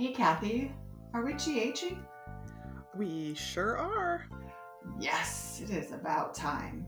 Hey, Kathy, are we GHing? We sure are. Yes, it is about time.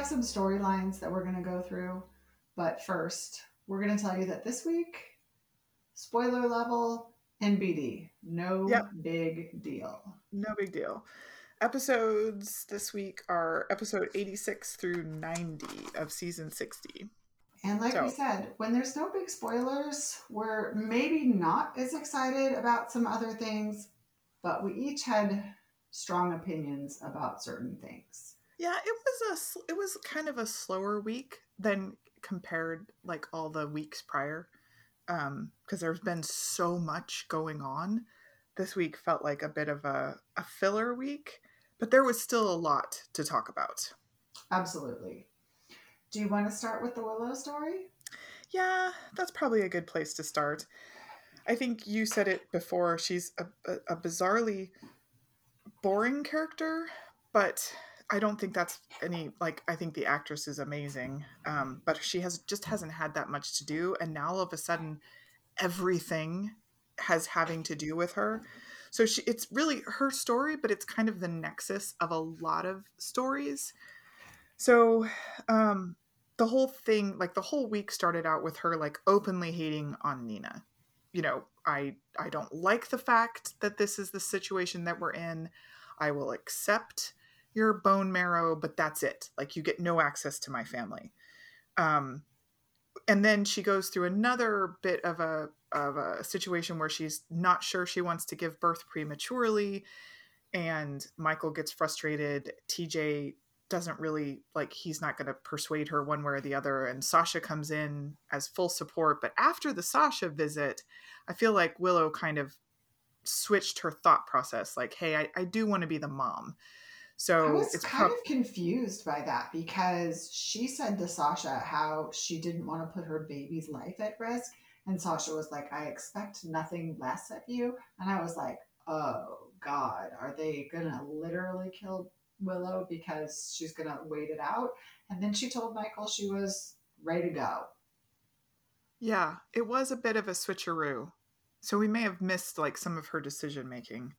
Have some storylines that we're going to go through, but first, we're going to tell you that this week, spoiler level, NBD, no Yep. big deal. No big deal. Episodes this week are episode 86 through 90 of season 60. And like we said, when there's no big spoilers, we're maybe not as excited about some other things, but we each had strong opinions about certain things. Yeah, it was a it was kind of a slower week than compared like all the weeks prior. Um because there's been so much going on. This week felt like a bit of a, a filler week, but there was still a lot to talk about. Absolutely. Do you want to start with the Willow story? Yeah, that's probably a good place to start. I think you said it before. She's a, a, a bizarrely boring character, but I don't think that's any like. I think the actress is amazing, um, but she has just hasn't had that much to do, and now all of a sudden, everything has having to do with her. So she, it's really her story, but it's kind of the nexus of a lot of stories. So, um, the whole thing like the whole week started out with her like openly hating on Nina. You know, I I don't like the fact that this is the situation that we're in. I will accept your bone marrow, but that's it. Like you get no access to my family. Um and then she goes through another bit of a of a situation where she's not sure she wants to give birth prematurely and Michael gets frustrated. TJ doesn't really like he's not going to persuade her one way or the other and Sasha comes in as full support but after the Sasha visit I feel like Willow kind of switched her thought process like hey I, I do want to be the mom so I was it's kind prob- of confused by that because she said to Sasha how she didn't want to put her baby's life at risk. And Sasha was like, I expect nothing less of you. And I was like, oh God, are they going to literally kill Willow because she's going to wait it out? And then she told Michael she was ready to go. yeah it was a bit of a switcheroo so we may have missed like some of her decision making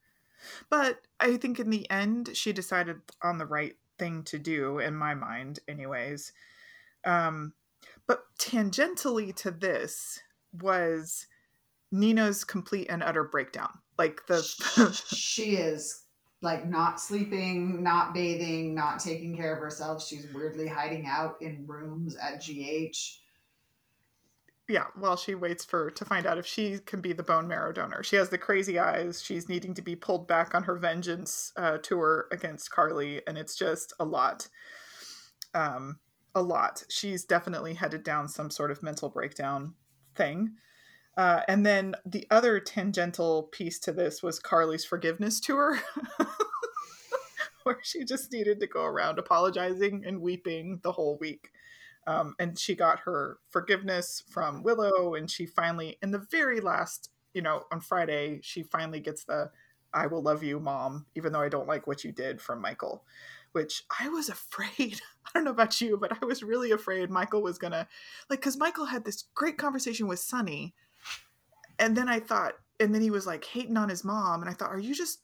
but I think in the end she decided on the right thing to do in my mind anyways um but tangentially to this was Nina's complete and utter breakdown like the she is like not sleeping, not bathing, not taking care of herself. She's weirdly hiding out in rooms at GH. Yeah while she waits for to find out if she can be the bone marrow donor. She has the crazy eyes. She's needing to be pulled back on her vengeance uh, tour against carly and it's just a lot. Um a lot. She's definitely headed down some sort of mental breakdown thing. Uh, and then the other tangential piece to this was carly's forgiveness tour where she just needed to go around apologizing and weeping the whole week um, and she got her forgiveness from Willow, and she finally, in the very last, you know, on Friday, she finally gets the "I will love you, mom," even though I don't like what you did from Michael. Which I was afraid. I don't know about you, but I was really afraid Michael was gonna, like, because Michael had this great conversation with Sonny, and then I thought, and then he was like hating on his mom, and I thought, are you just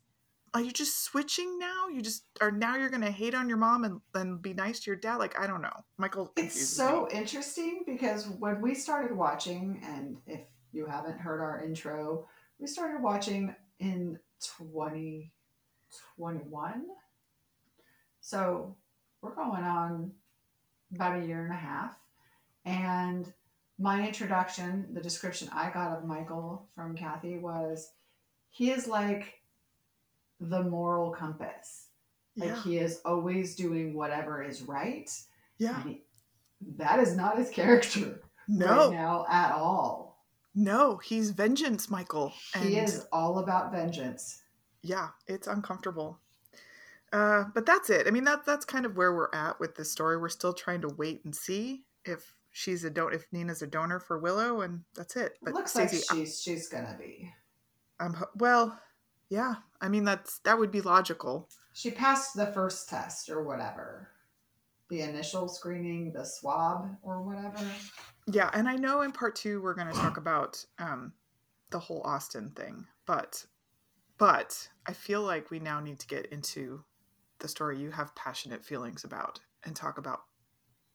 are you just switching now? You just are now you're gonna hate on your mom and then be nice to your dad? Like I don't know. Michael It's so me. interesting because when we started watching, and if you haven't heard our intro, we started watching in 2021. So we're going on about a year and a half. And my introduction, the description I got of Michael from Kathy was he is like the moral compass. Like Yeah. he is always doing whatever is right. Yeah. He- that is not his character No. right now at all. No, he's vengeance, Michael. And He is all about vengeance. yeah, it's uncomfortable. Uh, but that's it. I mean, that that's kind of where we're at with this story. We're still trying to wait and see if she's a don if Nina's a donor for Willow, and that's it. But looks Stacy, like she's she's gonna be. I'm well, yeah. I mean, that's that would be logical. She passed the first test or whatever, the initial screening, the swab or whatever. Yeah, and I know in part two we're going to talk about um, the whole Austin thing, but but I feel like we now need to get into the story you have passionate feelings about and talk about.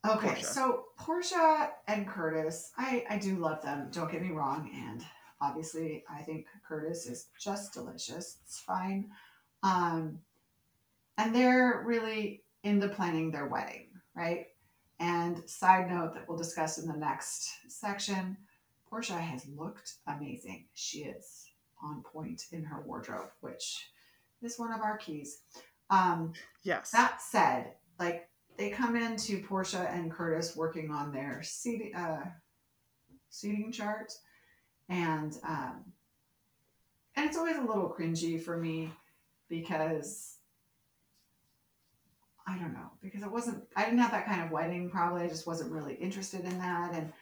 Okay, Portia. so Portia and Curtis, I I do love them. Don't get me wrong, and obviously I think Curtis is just delicious. It's fine, um, and they're really into planning their wedding, right? And side note that we'll discuss in the next section, Portia has looked amazing. She is on point in her wardrobe, which is one of our keys. Um, yes. That said, like they come into Portia and Curtis working on their seating uh, seating chart, and um, and it's always a little cringy for me because I don't know because it wasn't I didn't have that kind of wedding probably I just wasn't really interested in that and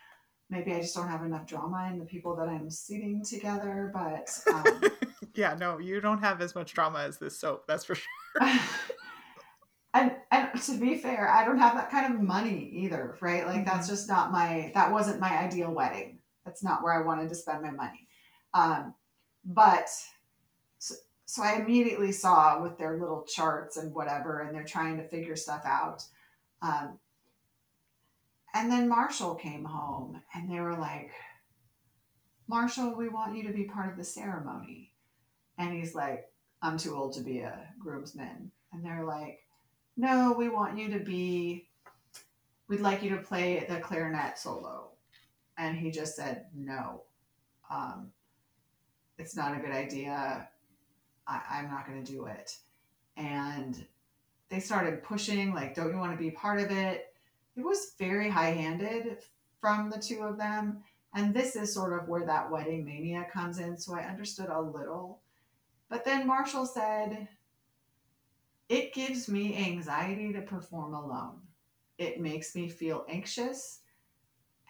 maybe I just don't have enough drama in the people that I'm seating together but um, yeah no you don't have as much drama as this soap that's for sure and and to be fair, I don't have that kind of money either, right? Like that's mm-hmm. just not my that wasn't my ideal wedding. That's not where I wanted to spend my money. Um, but so, so I immediately saw with their little charts and whatever, and they're trying to figure stuff out. Um, and then Marshall came home, and they were like, "Marshall, we want you to be part of the ceremony." And he's like, I'm too old to be a groomsman. And they're like, no, we want you to be, we'd like you to play the clarinet solo. And he just said, no, um, it's not a good idea. I, I'm not going to do it. And they started pushing, like, don't you want to be part of it? It was very high handed from the two of them. And this is sort of where that wedding mania comes in. So I understood a little but then Marshall said, It gives me anxiety to perform alone. It makes me feel anxious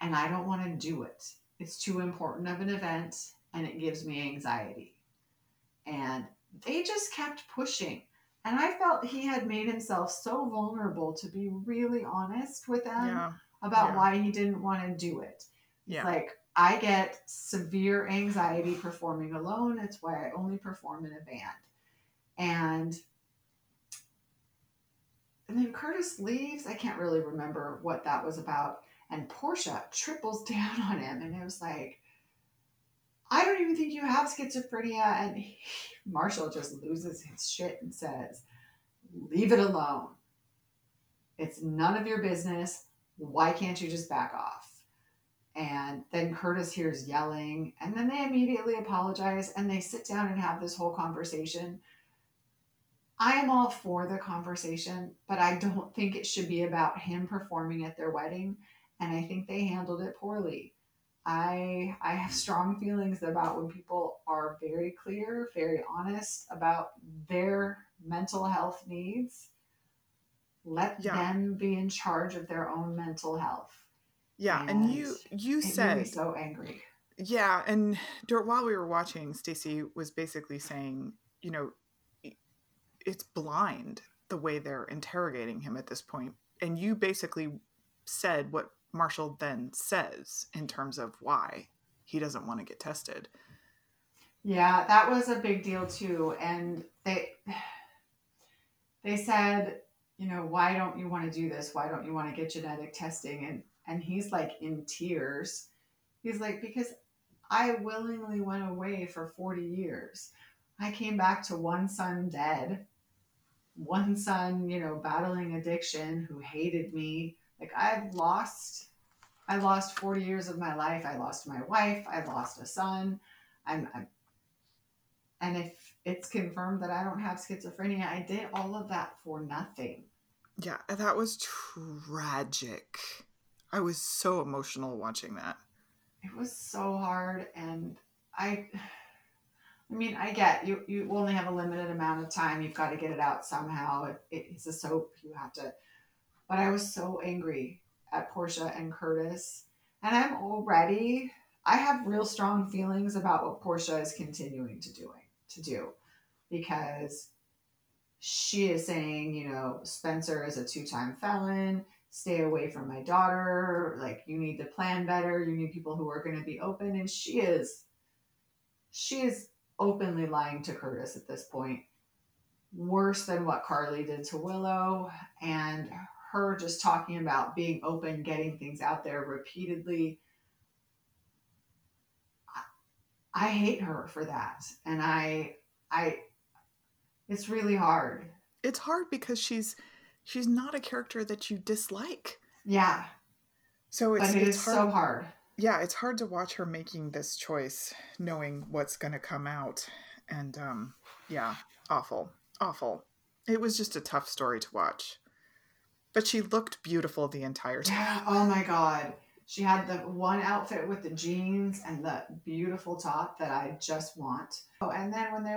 and I don't want to do it. It's too important of an event and it gives me anxiety. And they just kept pushing. And I felt he had made himself so vulnerable to be really honest with them yeah. about yeah. why he didn't want to do it. Yeah. Like, I get severe anxiety performing alone. It's why I only perform in a band. And and then Curtis leaves. I can't really remember what that was about. And Portia triples down on him, and it was like, I don't even think you have schizophrenia. And he, Marshall just loses his shit and says, Leave it alone. It's none of your business. Why can't you just back off? And then Curtis hears yelling, and then they immediately apologize and they sit down and have this whole conversation. I am all for the conversation, but I don't think it should be about him performing at their wedding. And I think they handled it poorly. I I have strong feelings about when people are very clear, very honest about their mental health needs. Let yeah. them be in charge of their own mental health. Yeah, and, and you you said so angry. Yeah, and while we were watching, Stacy was basically saying, you know, it's blind the way they're interrogating him at this point, and you basically said what Marshall then says in terms of why he doesn't want to get tested. Yeah, that was a big deal too, and they they said, you know, why don't you want to do this? Why don't you want to get genetic testing? And and he's like in tears. He's like, because I willingly went away for 40 years. I came back to one son dead, one son, you know, battling addiction who hated me. Like I've lost, I lost 40 years of my life. I lost my wife. I lost a son. I'm, I'm and if it's confirmed that I don't have schizophrenia, I did all of that for nothing. Yeah, that was tragic. I was so emotional watching that. It was so hard and I I mean, I get you. You only have a limited amount of time. You've got to get it out somehow. If it's a soap, you have to. But I was so angry at Portia and Curtis, and I'm already. I have real strong feelings about what Portia is continuing to doing to do, because she is saying, you know, Spencer is a two-time felon. Stay away from my daughter. Like you need to plan better. You need people who are going to be open, and she is. She is openly lying to Curtis at this point. Worse than what Carly did to Willow, and her just talking about being open, getting things out there repeatedly. I hate her for that. And I I it's really hard. It's hard because she's she's not a character that you dislike. Yeah. So it's, it it's is hard. so hard. Yeah, it's hard to watch her making this choice, knowing what's going to come out, and um, yeah, awful, awful. It was just a tough story to watch, but she looked beautiful the entire time. Yeah. Oh my god. She had the one outfit with the jeans and the beautiful top that I just want. Oh, and then when they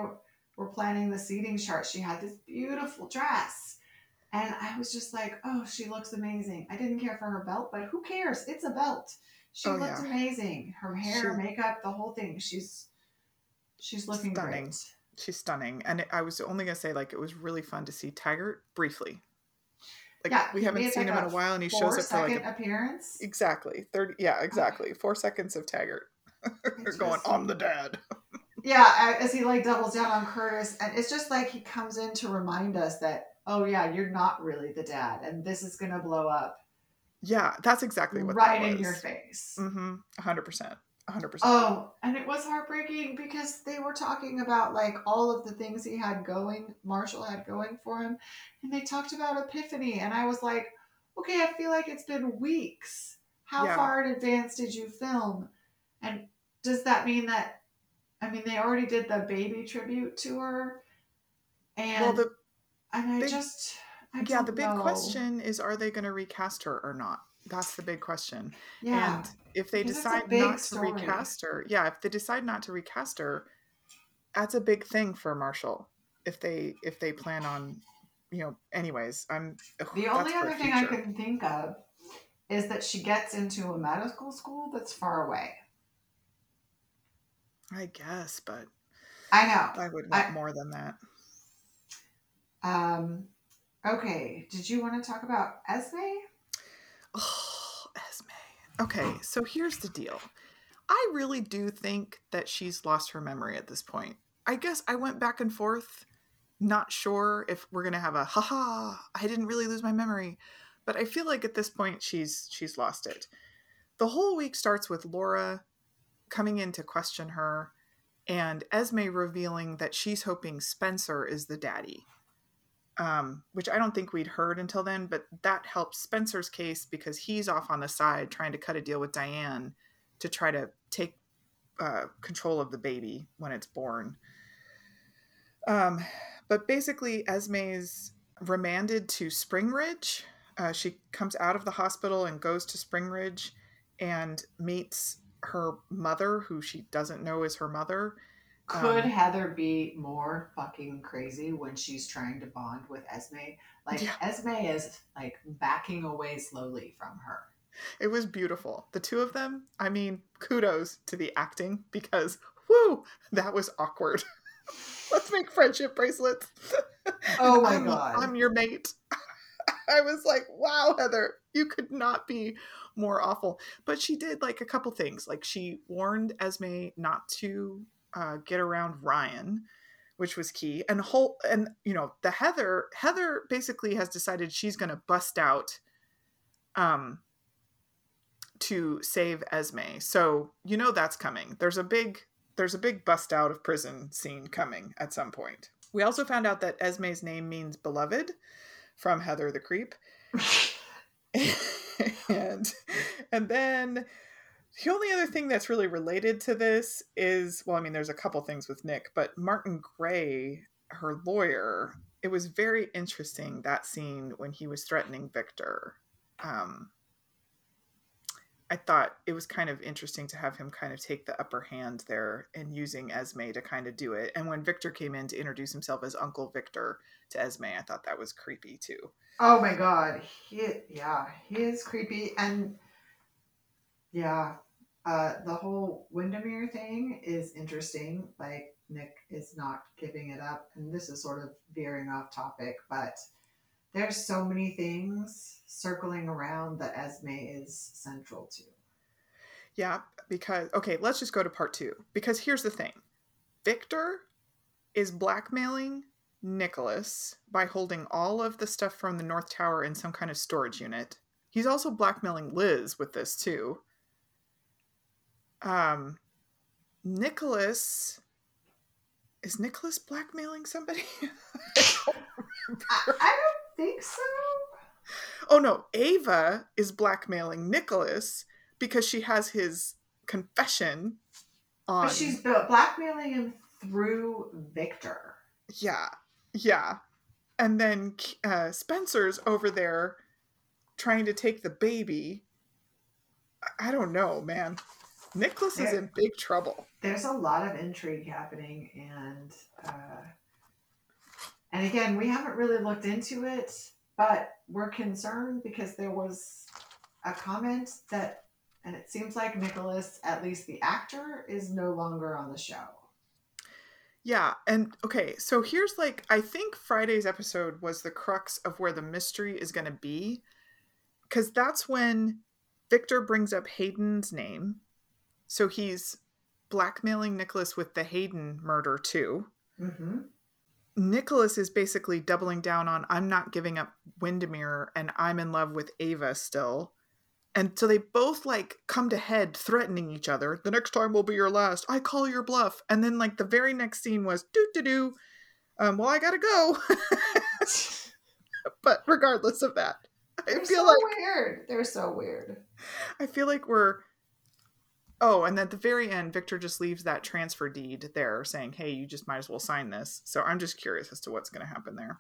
were planning the seating chart, she had this beautiful dress. And I was just like, oh, she looks amazing. I didn't care for her belt, but who cares? It's a belt. She Oh, looked yeah. amazing. Her hair, She- makeup, the whole thing. She's she's looking Stunning. great. She's stunning, and it, I was only gonna say like it was really fun to see Taggart briefly. Like Yeah, we haven't seen like, him in a while, and he shows up for like a, appearance. exactly thirty. Yeah, exactly four seconds of Taggart going. I'm the dad. Yeah, as he like doubles down on Curtis, and it's just like he comes in to remind us that, oh yeah, you're not really the dad, and this is gonna blow up Yeah, that's exactly what right in your face. Mm-hmm. hundred percent. Hundred percent. Oh, and it was heartbreaking because they were talking about like all of the things he had going, Marshall had going for him, and they talked about Epiphany, and I was like, okay, I feel like it's been weeks. How Yeah. far in advance did you film? And does that mean that? I mean, they already did the baby tribute to her, and Well, the and I big- just, I yeah, the big know. question is, are they going to recast her or not? That's the big question. yeah, And if they Because it's a decide not to recast her, yeah, if they decide not to recast her, that's a big thing for Marshall. If they if they plan on, you know, anyways, I'm The only other thing I can think of is that she gets into a medical school that's far away. I guess, but I know. I would want I- more than that. Um, okay, did you want to talk about Esme? Oh, Esme. Okay, so here's the deal. I really do think that she's lost her memory at this point. I guess I went back and forth, not sure if we're gonna have a haha, I didn't really lose my memory. But I feel like at this point she's she's lost it. The whole week starts with Laura coming in to question her and Esme revealing that she's hoping Spencer is the daddy um, which I don't think we'd heard until then, but that helps Spencer's case because he's off on the side trying to cut a deal with Diane to try to take uh, control of the baby when it's born. Um, but basically, Esme's remanded to Spring Ridge. Uh, she comes out of the hospital and goes to Spring Ridge and meets her mother, who she doesn't know is her mother. Could Um, Heather be more fucking crazy when she's trying to bond with Esme? Like Yeah. Esme is like backing away slowly from her. It was beautiful. The two of them, I mean, kudos to the acting because, whoo, that was awkward. Let's make friendship bracelets. Oh my I'm, God. I'm your mate. I was like, wow, Heather, you could not be more awful. But she did like a couple things. Like she warned Esme not to uh, get around Ryan, which was key. And whole and you know the Heather Heather basically has decided she's going to bust out, um, to save Esme. So you know that's coming. There's a big there's a big bust out of prison scene coming at some point. We also found out that Esme's name means beloved from Heather the Creep. and and then the only other thing that's really related to this is well, I mean, there's a couple things with Nik, but Martin Gray, her lawyer, it was very interesting that scene when he was threatening Victor. Um, I thought it was kind of interesting to have him kind of take the upper hand there and using Esme to kind of do it. And when Victor came in to introduce himself as Uncle Victor to Esme, I thought that was creepy too. Oh my god. He yeah, he is creepy and yeah. Uh the whole Wyndemere thing is interesting. Like Nik is not giving it up. And this is sort of veering off topic, but there's so many things circling around that Esme is central to. Yeah, because okay, let's just go to part two. Because here's the thing. Victor is blackmailing Nikolas by holding all of the stuff from the North Tower in some kind of storage unit. He's also blackmailing Liz with this too. Um Nikolas is Nikolas blackmailing somebody? I, I don't think so. Oh no, Ava is blackmailing Nikolas because she has his confession on. But she's blackmailing him through Victor. Yeah, yeah. And then uh, Spencer's over there trying to take the baby. I don't know, man. Nikolas there, is in big trouble. There's a lot of intrigue happening, and uh, and again, we haven't really looked into it, but we're concerned because there was a comment that, and it seems like Nikolas, at least the actor, is no longer on the show. Yeah, and okay, so here's like I think Friday's episode was the crux of where the mystery is going to be, because that's when Victor brings up Hayden's name so he's blackmailing Nikolas with the Hayden murder too. Mm-hmm. Nikolas is basically doubling down on I'm not giving up Wyndemere and I'm in love with Ava still. And so they both like come to head threatening each other. The next time will be your last. I call your bluff. And then like the very next scene was doo doo doo. Um, well, I gotta go. but regardless of that, I They're feel so like weird. They're so weird. I feel like we're Oh, and at the very end, Victor just leaves that transfer deed there saying, hey, you just might as well sign this. So I'm just curious as to what's going to happen there.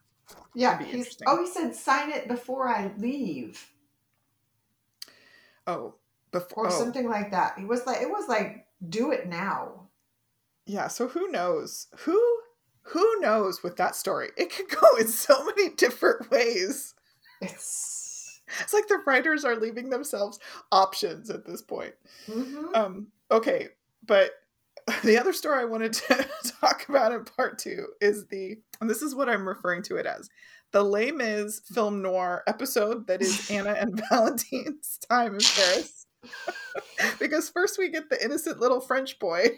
Yeah. oh, he said, sign it before I leave. Oh, before. Or oh. something like that. He was like, it was like, do it now. Yeah. So who knows? Who who knows with that story? It could go in so many different ways. It's it's like the writers are leaving themselves options at this point. Mm-hmm. Um, okay, but the other story I wanted to talk about in part two is the, and this is what I'm referring to it as, the Les Mis film noir episode that is Anna and Valentin's time in Paris. because first we get the innocent little French boy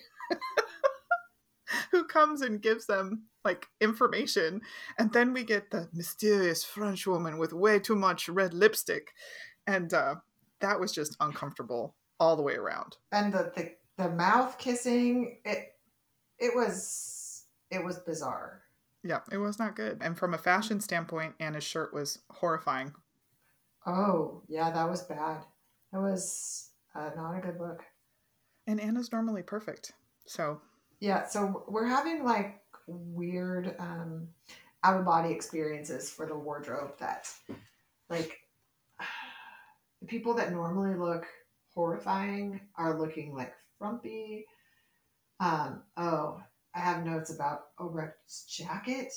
who comes and gives them like information. And then we get the mysterious french woman with way too much red lipstick. And uh that was just uncomfortable all the way around. And the the, the mouth kissing it it was it was bizarre. Yeah it was not good. And from a fashion standpoint anna's shirt was horrifying. Oh yeah that was bad. That was uh, not a good look. And anna's normally perfect. So yeah, so we're having like weird um, out of body experiences for the wardrobe that, like, the people that normally look horrifying are looking like frumpy. Um, oh, I have notes about Obrecht's jacket.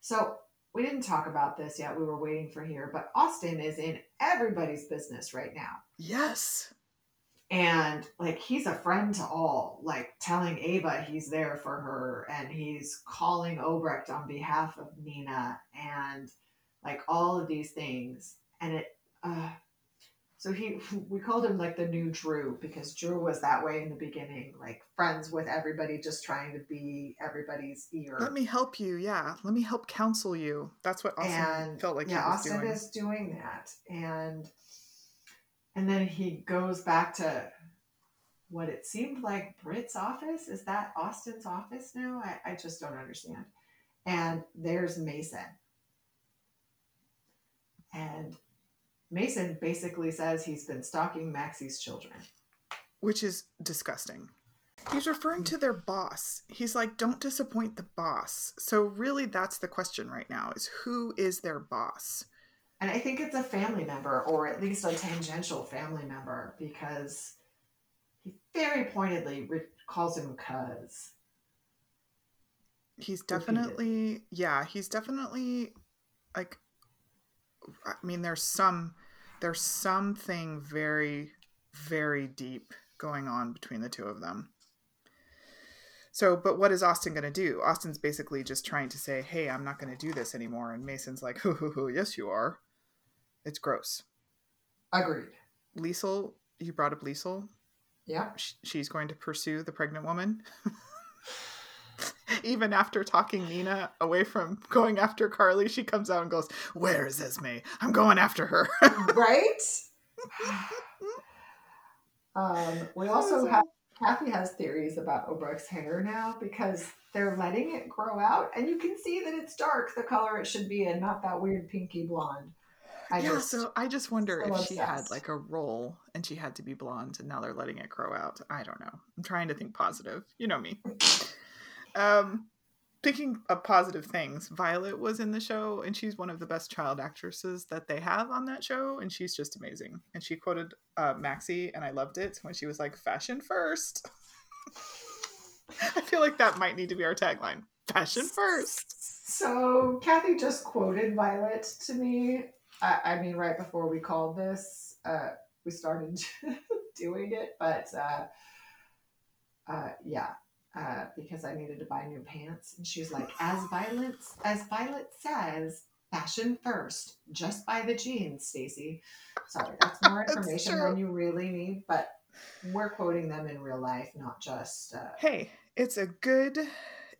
So we didn't talk about this yet. We were waiting for here, but Austin is in everybody's business right now. Yes and like he's a friend to all like telling ava he's there for her and he's calling obrecht on behalf of nina and like all of these things. And it uh so he we called him like the new drew because drew was that way in the beginning like friends with everybody just trying to be everybody's ear. Let me help you yeah. Let me help counsel you. That's what austin and, felt like yeah austin doing. is doing that. And and then he goes back to what it seemed like Britt's office. Is that Austin's office now? I, I just don't understand. And there's Mason. And Mason basically says he's been stalking Maxie's children. Which is disgusting. He's referring to their boss. He's like, don't disappoint the boss. So, really, that's the question right now is who is their boss? And I think it's a family member, or at least a tangential family member, because he very pointedly calls him cuz. He's definitely, yeah, he's definitely like, I mean, there's some, there's something very, very deep going on between the two of them. So, but what is Austin going to do? Austin's basically just trying to say, hey, I'm not going to do this anymore. And Mason's like, hoo, hoo, hoo, yes, you are. It's gross. Agreed. Liesl, you brought up Liesl. Yeah. She's going to pursue the pregnant woman. Even after talking Nina away from going after Carly, she comes out and goes, Where is Esme? I'm going after her. right? um, we also have Kathy has theories about Obrecht's hair now because they're letting it grow out, and you can see that it's dark, the color it should be in, not that weird pinky blonde. I yeah, just, so I just wonder so if obsessed. she had like a role and she had to be blonde, and now they're letting it grow out. I don't know. I'm trying to think positive. You know me. um, Speaking of positive things, Violet was in the show and she's one of the best child actresses that they have on that show and she's just amazing. And she quoted uh, Maxie and I loved it when she was like, fashion first. I feel like that might need to be our tagline fashion first. So Kathy just quoted Violet to me. I, I mean, right before we called this, uh, we started doing it, but uh, uh, yeah, uh, because I needed to buy new pants. And she was like, as Violet as Violet says, fashion first. Just buy the jeans, Stacy. Sorry, that's more information that's than you really need, but we're quoting them in real life, not just. Uh, hey, it's a good,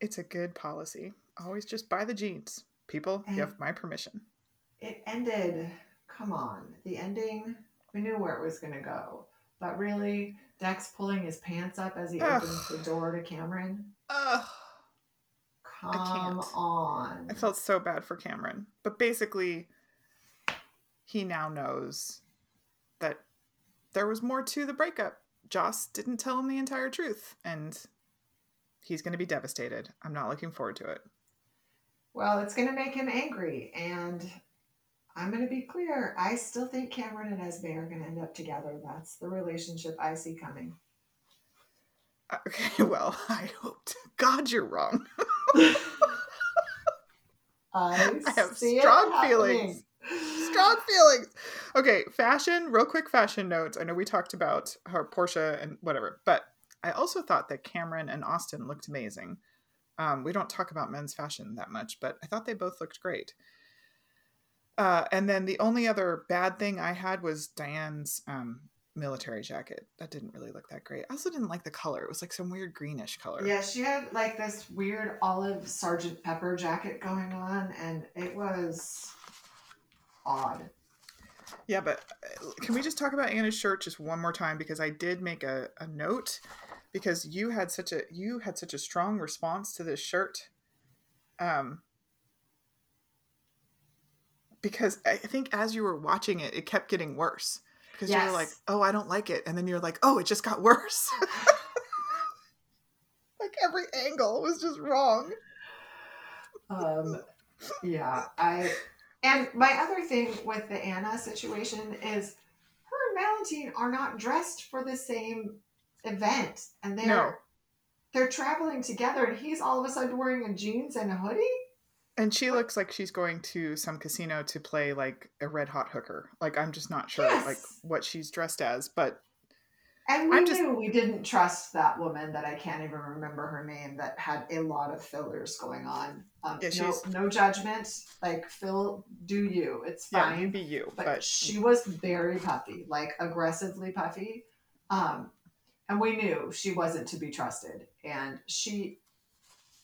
it's a good policy. Always just buy the jeans, people. You have my permission. It ended. Come on, the ending. We knew where it was going to go, but really, Dex pulling his pants up as he Ugh. opens the door to Cameron. Ugh. Come I on. I felt so bad for Cameron. But basically, he now knows that there was more to the breakup. Joss didn't tell him the entire truth, and he's going to be devastated. I'm not looking forward to it. Well, it's going to make him angry, and I'm going to be clear. I still think Cameron and Esme are going to end up together. That's the relationship I see coming. Okay, well, I hope to God you're wrong. I, I have strong feelings. Strong feelings. Okay, fashion, real quick fashion notes. I know we talked about her Portia and whatever, but I also thought that Cameron and Austin looked amazing. Um, we don't talk about men's fashion that much, but I thought they both looked great. Uh, and then the only other bad thing I had was Diane's um, military jacket. That didn't really look that great. I also didn't like the color. It was like some weird greenish color. Yeah, she had like this weird olive Sergeant Pepper jacket going on, and it was odd. Yeah, but uh, can we just talk about Anna's shirt just one more time because I did make a, a note because you had such a you had such a strong response to this shirt. Um, because I think as you were watching it, it kept getting worse because yes. you were like, "Oh, I don't like it," and then you're like, "Oh, it just got worse." like every angle was just wrong. Um, yeah, I and my other thing with the Anna situation is her and Valentin are not dressed for the same event, and they're no. they're traveling together, and he's all of a sudden wearing a jeans and a hoodie. And she looks like she's going to some casino to play like a red hot hooker. Like I'm just not sure yes. like what she's dressed as, but and we I'm knew we didn't trust that woman that I can't even remember her name that had a lot of fillers going on. Um, yeah, no, no judgment. Like Phil, do you? It's fine. Yeah, be you. But, but she was very puffy, like aggressively puffy. Um, and we knew she wasn't to be trusted. And she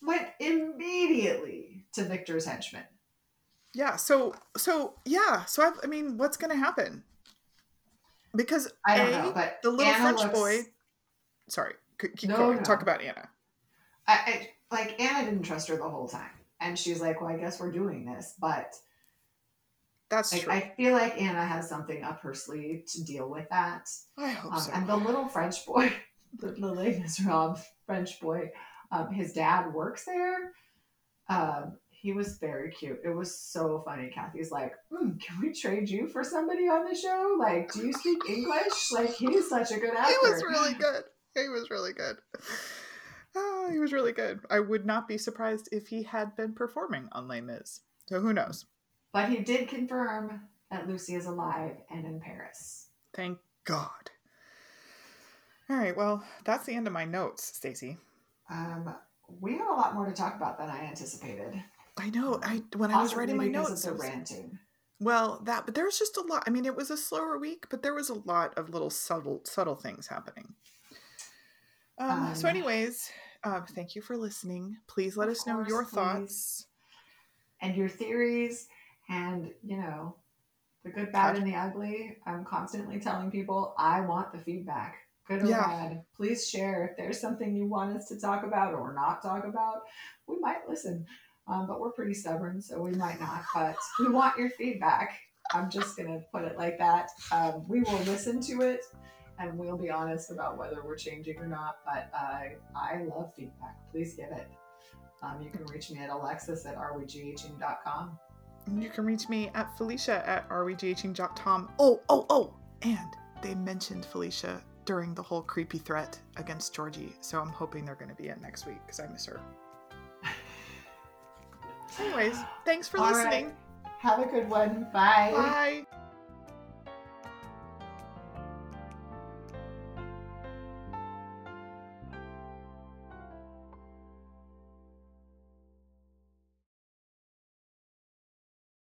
went immediately to Victor's henchman. Yeah. So so yeah. So I, I mean, what's going to happen? Because I don't a, know, but the little Anna French looks... boy. Sorry, keep no, going. No. Talk about Anna. I, I like Anna didn't trust her the whole time, and she's like, "Well, I guess we're doing this," but. That's like, true. I feel like Anna has something up her sleeve to deal with that. I hope um, so. And the little French boy, the, the Les Rob French boy, um, his dad works there. Um, he was very cute. It was so funny. Kathy's like, mm, "Can we trade you for somebody on the show? Like, do you speak English? Like, he's such a good actor." He was really good. He was really good. Oh, he was really good. I would not be surprised if he had been performing on Les Mis. So who knows? But he did confirm that Lucy is alive and in Paris. Thank God. All right, well, that's the end of my notes, Stacy. Um, we have a lot more to talk about than I anticipated. I know. I when I was writing my notes, of the ranting. Well, that but there was just a lot. I mean, it was a slower week, but there was a lot of little subtle subtle things happening. Um, um, so, anyways, uh, thank you for listening. Please let us know your please. thoughts and your theories, and you know, the good, bad, and the ugly. I'm constantly telling people I want the feedback, good or yeah. bad. Please share if there's something you want us to talk about or not talk about. We might listen, um, but we're pretty stubborn, so we might not. But we want your feedback. I'm just gonna put it like that. Um, we will listen to it and we'll be honest about whether we're changing or not. But I I love feedback. Please give it. Um, you can reach me at alexis at areweghing.com. You can reach me at Felicia at areweghing.com. Oh, oh, oh! And they mentioned Felicia during the whole creepy threat against Georgie, so I'm hoping they're going to be in next week because I miss her. Anyways, thanks for All listening. Right. Have a good one. Bye. Bye.